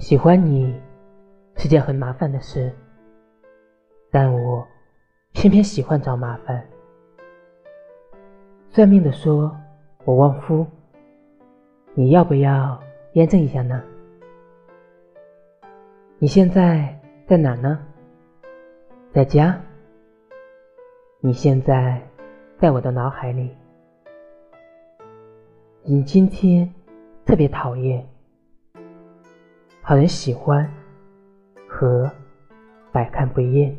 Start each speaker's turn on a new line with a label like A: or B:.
A: 喜欢你是件很麻烦的事，但我偏偏喜欢找麻烦。算命的说我旺夫，你要不要验证一下呢？你现在在哪呢？在家？你现在在我的脑海里。你今天特别讨厌，讨人喜欢和百看不厌。